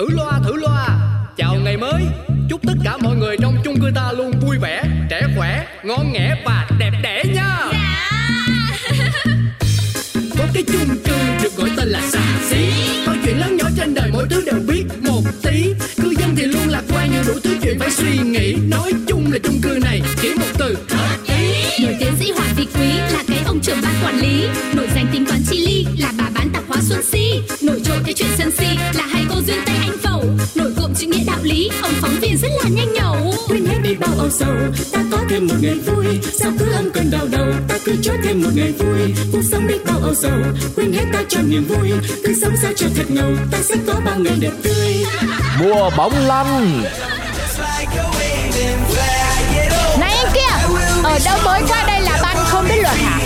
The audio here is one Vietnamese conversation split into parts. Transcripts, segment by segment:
thử loa thử loa. Chào ngày mới. Chúc tất cả mọi người trong chung cư ta luôn vui vẻ trẻ khỏe ngon nghẻ và đẹp đẽ nha. Có cái chung cư được gọi tên là xà xí đi bao âu sầu ta có thêm một ngày vui sao cứ âm cơn đau đầu? Ta cứ cho thêm một ngày vui cuộc sống đi bao âu sầu. Quên hết ta cho niềm vui cứ sống sao cho thật ngầu. Ta sẽ có bao ngày đẹp tươi. Mùa bóng lăn. Này anh kia Ở đâu mới qua đây là bạn không biết luật hả?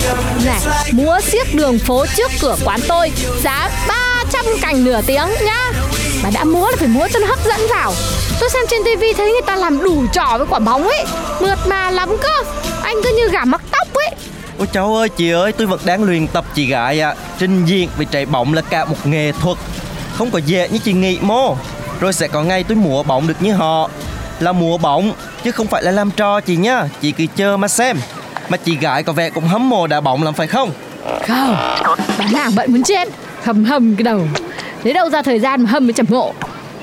Này Múa xiếc đường phố trước cửa quán tôi Giá 300 cành nửa tiếng nhá Mà đã múa là phải múa cho nó hấp dẫn vào. Tôi xem trên tivi thấy người ta làm đủ trò với quả bóng ấy. Mượt mà lắm cơ. Anh cứ như gà mắc tóc ấy. Ôi cháu ơi chị ơi tôi vẫn đang luyện tập chị gái ạ. À. Trình diện vì chạy bóng là cả một nghệ thuật. Không có dễ như chị nghĩ mô Rồi sẽ có ngày tôi múa bóng được như họ. Là múa bóng chứ không phải là làm trò chị nhá Chị cứ chờ mà xem. Mà chị gái có vẻ cũng hấm mồ đá bóng lắm phải không? Không Bán hàng bận muốn chết. Hầm hầm cái đầu lấy đâu ra thời gian mà hâm với trầm ngộ.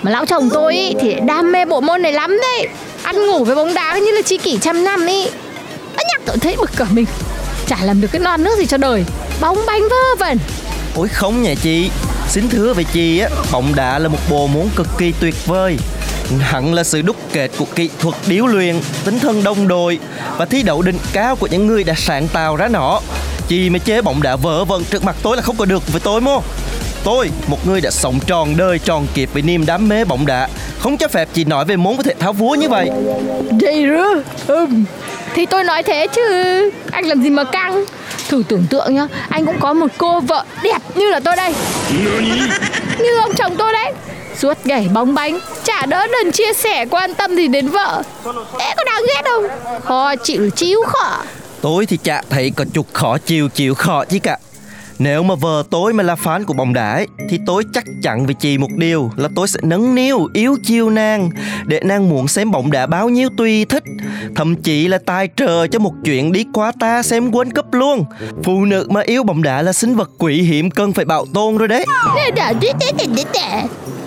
Mà lão chồng tôi ý, thì đam mê bộ môn này lắm đấy. Ăn ngủ với bóng đá như là chi kỷ trăm năm ý. Đã nhắc tôi thấy bực cả mình. Chả làm được cái non nước gì cho đời. Bóng bánh vơ vẩn. Ôi không nhà chị. Xin thưa về chị á Bóng đá là một bộ môn cực kỳ tuyệt vời. Hẳn là sự đúc kết của kỹ thuật điếu luyện tính thân Đông đội Và thi đấu đỉnh cao của những người đã sáng tạo ra nó. Chị mới chế bóng đá vỡ vẩn trước mặt tôi là không có được với tôi mô. Tôi, một người đã sống tròn đời tròn kịp với niềm đam mê bóng đá. Không cho phép chị nói về môn của thể thao vua như vậy. Đây rư Ừm. Thì tôi nói thế chứ Anh làm gì mà căng? Thử tưởng tượng nhá Anh cũng có một cô vợ đẹp như là tôi đây. Như ông chồng tôi đấy. Suốt ngày bóng bánh Chả đỡ đần chia sẻ quan tâm gì đến vợ. Thế có đáng ghét không? Khó chịu chiếu khó Tôi thì chả thấy có chút khó chịu chịu khó chứ cả Nếu mà vợ tôi mà là fan của bóng đá ấy, Thì tôi chắc chắn với chị một điều Là tôi sẽ nâng niu yếu chiêu nàng Để nàng muốn xem bóng đá bao nhiêu tùy thích. Thậm chí là tài trợ cho một chuyện đi qua ta xem World Cup luôn. Phụ nữ mà yêu bóng đá là sinh vật quý hiếm cần phải bảo tồn rồi đấy.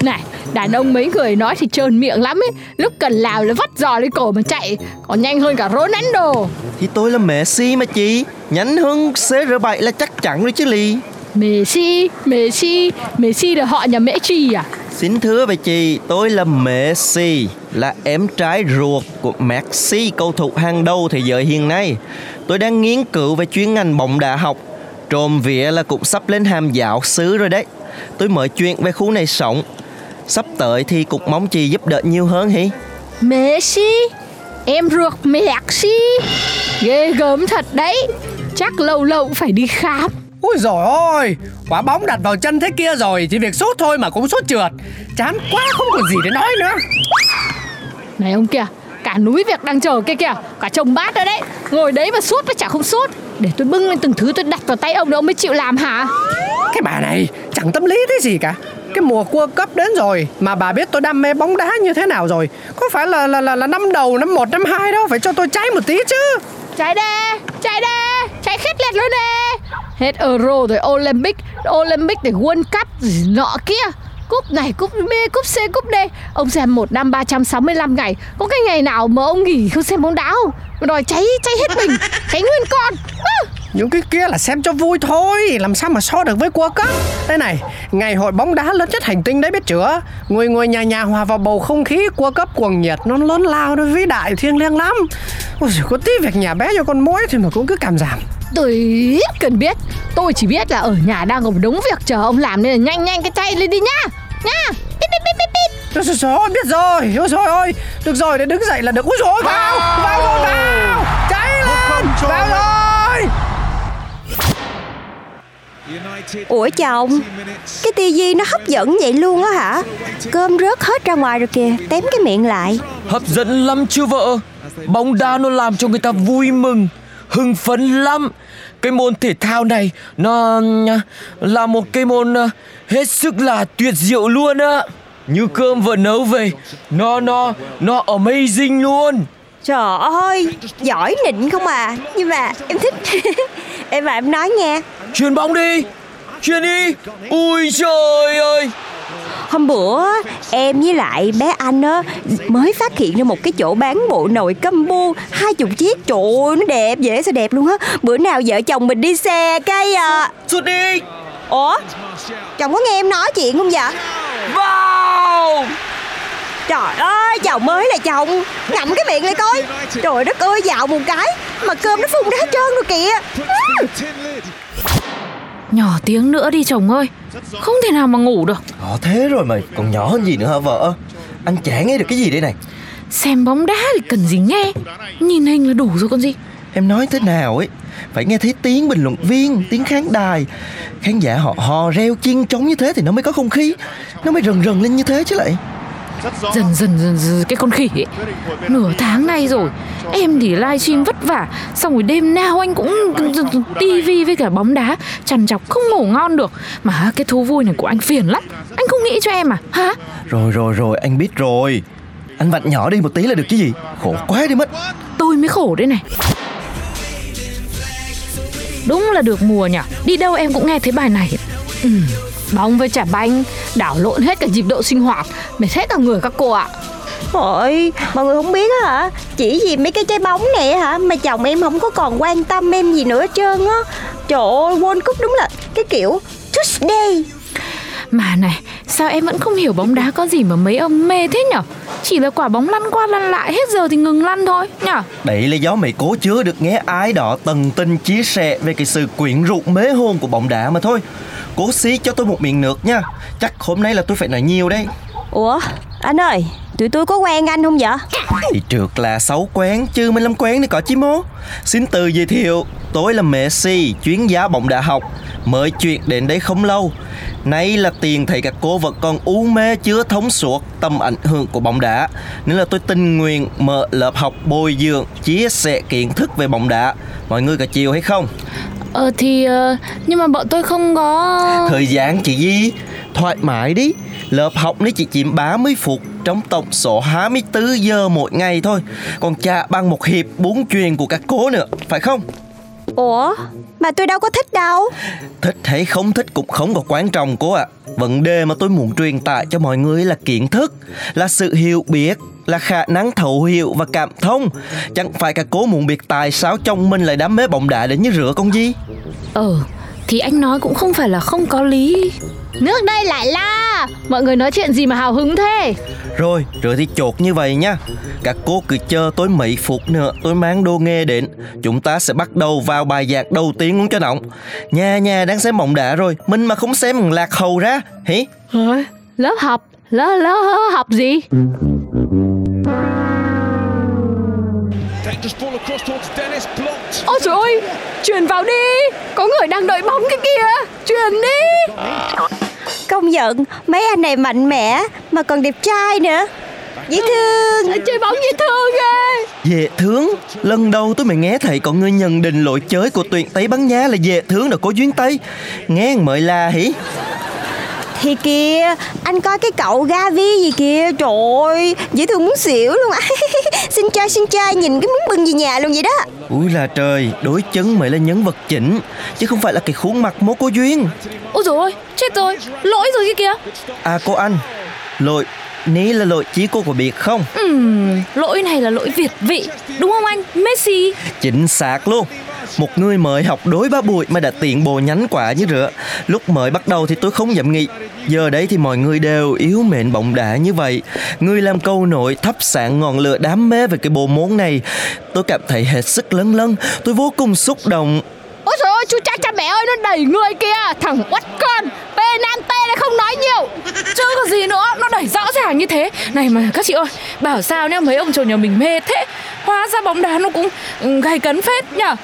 Này, đàn ông mấy người nói thì trơn miệng lắm ấy. Lúc cần làm là vắt giò lên cổ mà chạy Còn nhanh hơn cả Ronaldo. Thì tôi là Messi mà chị Nhánh hơn CR7 là chắc chắn rồi chứ lì Messi, Messi, Messi là họ nhà Trì à? Xin thưa với chị, tôi là Messi, là em trai ruột của Messi, cầu thủ hàng đầu thế giới hiện nay. Tôi đang nghiên cứu về chuyên ngành bóng đá học. Trộm vía là cũng sắp lên hàm giáo sư rồi đấy. Tôi mới chuyện về khu này sống. Sắp tới thì cũng mong chị giúp đỡ nhiều hơn hỉ. Messi, em ruột Messi Ghê gớm thật đấy Chắc lâu lâu phải đi khám. Ôi rồi ôi Quả bóng đặt vào chân thế kia rồi Chỉ việc sút thôi mà cũng sút trượt. Chán quá không còn gì để nói nữa. Này ông kìa Cả núi việc đang chờ kia kìa. Cả chồng bát ở đấy. Ngồi đấy mà sút mà chả không sút Để tôi bưng lên từng thứ tôi đặt vào tay ông nữa ông mới chịu làm hả? Cái bà này chẳng tâm lý thế gì cả. Cái mùa cua cấp đến rồi mà bà biết tôi đam mê bóng đá như thế nào rồi. Có phải là là là, là năm đầu năm một năm hai đâu phải cho tôi cháy một tí chứ. Chạy đê Chạy đê Chạy khét liệt luôn nè Hết Euro rồi Olympic Olympic để World Cup gì nọ kia. Cúp này, cúp B, cúp C, cúp D. Ông xem một năm 365 ngày. Có cái ngày nào mà ông nghỉ không xem bóng đá không? Mà Đòi cháy, cháy hết mình Cháy nguyên con. À. những cái kia là xem cho vui thôi. Làm sao mà so được với World Cup? Đây này ngày hội bóng đá lớn nhất hành tinh đấy biết chưa? Ngồi ngồi nhà nhà hòa vào bầu không khí World Cup cuồng nhiệt nó lớn lao nó vĩ đại thiêng liêng lắm. Ôi có tí việc nhà bé cho con muỗi thì mà cũng cứ cảm giảm. Tôi ít cần biết. Tôi chỉ biết là ở nhà đang có một đống việc chờ ông làm Nên là nhanh nhanh cái tay lên đi nhá. Nha Bít bít bít bít bít Rồi, rồi, rồi, biết rồi, ôi rồi ôi Được rồi, để đứng dậy là được. Ôi rồi, vào, vào rồi, vào. Cháy lên, vào rồi. Ủa chồng Cái tivi nó hấp dẫn vậy luôn á hả? Cơm rớt hết ra ngoài rồi kìa. Tém cái miệng lại. Hấp dẫn lắm chứ vợ. Bóng đá nó làm cho người ta vui mừng Hưng phấn lắm Cái môn thể thao này Nó là một cái môn ờ, hết sức là tuyệt diệu luôn á. Như cơm vừa nấu về Nó nó nó amazing luôn. Trời ơi Giỏi nịnh không à. Nhưng mà em thích. Em mà em nói nghe. Chuyền bóng đi. Chuyền đi. Ui trời ơi Hôm bữa em với lại bé anh á mới phát hiện ra một cái chỗ bán bộ nồi combo. Hai chục chiếc trời ơi, nó đẹp dễ sao đẹp luôn á. Bữa nào vợ chồng mình đi xe cái à... Sút đi. Ủa? Chồng có nghe em nói chuyện không vậy? Vào trời ơi chồng mới là chồng. Ngậm cái miệng lại coi. Trời đất ơi dạo một cái mà cơm nó phun ra hết trơn rồi kìa Nhỏ tiếng nữa đi chồng ơi. Không thể nào mà ngủ được. Họ thế rồi mà còn nhỏ hơn gì nữa hả vợ? Anh chả nghe được cái gì đây này? Xem bóng đá thì cần gì nghe. Nhìn hình là đủ rồi con gì. Em nói thế nào ấy? Phải nghe thấy tiếng bình luận viên Tiếng khán đài. Khán giả họ hò reo chiên trống như thế Thì nó mới có không khí. Nó mới rần rần lên như thế chứ lại Dần dần dần, dần cái con khỉ ấy. Nửa tháng nay rồi Em thì livestream vất vả Xong rồi đêm nào anh cũng tivi với cả bóng đá Chằn chọc không ngủ ngon được. Mà cái thú vui này của anh phiền lắm. Anh không nghĩ cho em à? Hả? Rồi rồi rồi anh biết rồi. Anh vặn nhỏ đi một tí là được chứ gì? Khổ quá đi mất. Tôi mới khổ đây này. Đúng là được mùa nhỉ? Đi đâu em cũng nghe thấy bài này. Ừ, Bóng với chả banh Đảo lộn hết cả nhịp độ sinh hoạt Mệt hết cả người các cô ạ. Ôi, mọi người không biết á hả? Chỉ vì mấy cái trái bóng này hả Mà chồng em không có còn quan tâm em gì nữa hết trơn á. Trời ơi, World Cup đúng là cái kiểu Tuesday. Mà này Sao em vẫn không hiểu bóng đá có gì mà mấy ông mê thế nhở Chỉ là quả bóng lăn qua lăn lại Hết giờ thì ngừng lăn thôi nhở Đấy là gió mày cố chứa được nghe ái đỏ tần tinh chia sẻ về cái sự quyện rũ mế hôn của bóng đá mà thôi. Cố xí cho tôi một miệng nước nha. Chắc hôm nay là tôi phải nói nhiều đấy Ủa, anh ơi Tụi tôi có quen anh không vậy? Thì trượt là xấu quán chứ mới lắm quán đi có chí mố Xin từ giới thiệu Tôi là Messi, chuyên gia bóng đá học. Mới chuyện đến đây không lâu Nay là tiền thầy các cô vẫn còn u mê chưa thống suốt tầm ảnh hưởng của bóng đá Nên là tôi tình nguyện mở lớp học bồi dưỡng Chia sẻ kiến thức về bóng đá Mọi người có chiều hay không? Ờ thì ờ, Nhưng mà bọn tôi không có Thời gian chỉ gì? Thoải mái đi Lớp học nó chỉ chiếm 30 phút trong tổng số 24 giờ mỗi ngày thôi Còn chả bằng một hiệp bốn truyền của các cô nữa Phải không? Ủa, mà tôi đâu có thích đâu. Thích hay không thích cũng không có quan trọng cô ạ. Vấn đề mà tôi muốn truyền tải cho mọi người là kiến thức Là sự hiểu biết Là khả năng thấu hiểu và cảm thông. Chẳng phải các cô muốn biết tại sao chồng mình lại đam mê bóng đá đến như rửa con gì? Ờ Thì anh nói cũng không phải là không có lý. Nước đây lại la. Mọi người nói chuyện gì mà hào hứng thế? Rồi, rồi thì chột như vậy nha Các cô cứ chờ tôi mấy phút nữa Tôi mang đồ nghề đến. Chúng ta sẽ bắt đầu vào bài giảng đầu tiên luôn cho nóng. Nhà nhà đang xem bóng đá rồi Mình mà không xem lạc hầu ra Hỉ? Lớp học? Lớp lớp học gì trời ơi Truyền vào đi. Có người đang đợi bóng cái kia. Truyền đi. Công nhận mấy anh này mạnh mẽ Mà còn đẹp trai nữa. Dễ thương. Chơi bóng dễ thương ghê. Dễ thương? Lần đầu tôi mới nghe thấy có người nhận định lỗi chơi của tuyển Tây Ban Nha là dễ thương là có duyên Tây. Nghe mời là hỉ Thì kìa Anh coi cái cậu Gavi gì kìa. Trời ơi Dễ thương muốn xỉu luôn á. Xin chơi xin chơi Nhìn cái muốn bưng về nhà luôn vậy đó. Ui là trời Đối chân mới là nhân vật chính Chứ không phải là cái khuôn mặt mố có duyên. Ôi ơi Chết rồi Lỗi rồi kia kìa. À cô anh Lỗi Ní là lỗi chí cô có biết không? Ừm, Lỗi này là lỗi Việt vị Đúng không anh? Messi. Chính xác luôn một người mới học đối ba bụi mà đã tiện bồ nhánh quả như rửa. Lúc mới bắt đầu thì tôi không dám nghĩ. Giờ đấy thì mọi người đều yếu mệnh bóng đá như vậy. Người làm câu nội thắp sáng ngọn lửa đam mê về cái bộ môn này. Tôi cảm thấy hết sức lấn lân Tôi vô cùng xúc động. Ôi trời ơi, chú cha cha mẹ ơi, nó đẩy người kia. Thằng quất con Penalty này không nói nhiều. Chứ có gì nữa, Nó đẩy rõ ràng như thế. Này mà, các chị ơi, Bảo sao nhá mấy ông chồng nhà mình mê thế, Hóa ra bóng đá nó cũng gay cấn phết nhở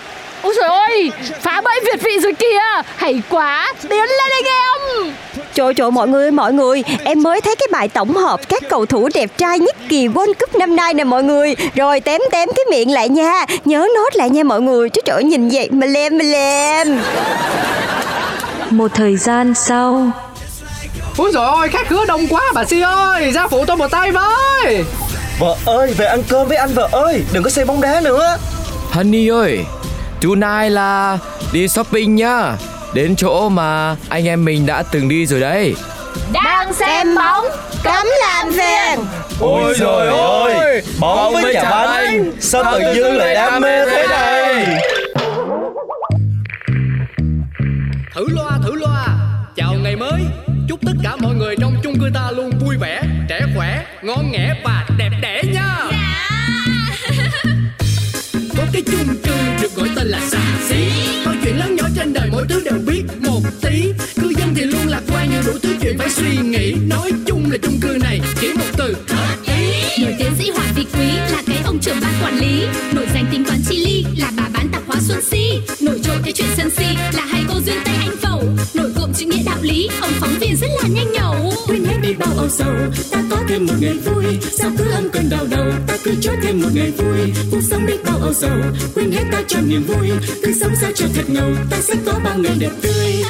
Ôi trời ơi Phá bẫy Việt vị rồi kìa. Hay quá. Tiến lên anh em Trời trời mọi người mọi người. Em mới thấy cái bài tổng hợp các cầu thủ đẹp trai nhất kỳ World Cup năm nay nè mọi người. Rồi tém tém cái miệng lại nha. Nhớ nốt lại nha mọi người. Chứ trời ơi, nhìn vậy mà lem mà lem. Một thời gian sau. Úi dồi ôi khách khứa đông quá bà Si ơi. Ra phụ tôi một tay với. Vợ ơi về ăn cơm với anh vợ ơi. Đừng có xem bóng đá nữa. Honey ơi Tonight là đi shopping nhá. Đến chỗ mà anh em mình đã từng đi rồi đấy. Đang xem bóng Cấm làm phiền. Ôi trời ơi Bóng với chà bánh Sao tự dưng lại đam mê thế này? Thử loa thử loa. Chào ngày mới. Chúc tất cả mọi người trong chung cư ta luôn vui vẻ Trẻ khỏe, ngon nghẻ và đẹp đẽ chân si là hai cô duyên tay anh phẩu. Nổi cộm chữ nghĩa đạo lý, ông phóng viên rất là nhanh nhẩu. Quên hết đi bao âu sầu ta có thêm một ngày vui. Sao cứ âm cơn đau đầu ta cứ cho thêm một ngày vui. Cuộc sống đi bao âu sầu quên hết ta cho niềm vui. Cứ sống sao cho thật ngầu ta sẽ có bao ngày đẹp tươi.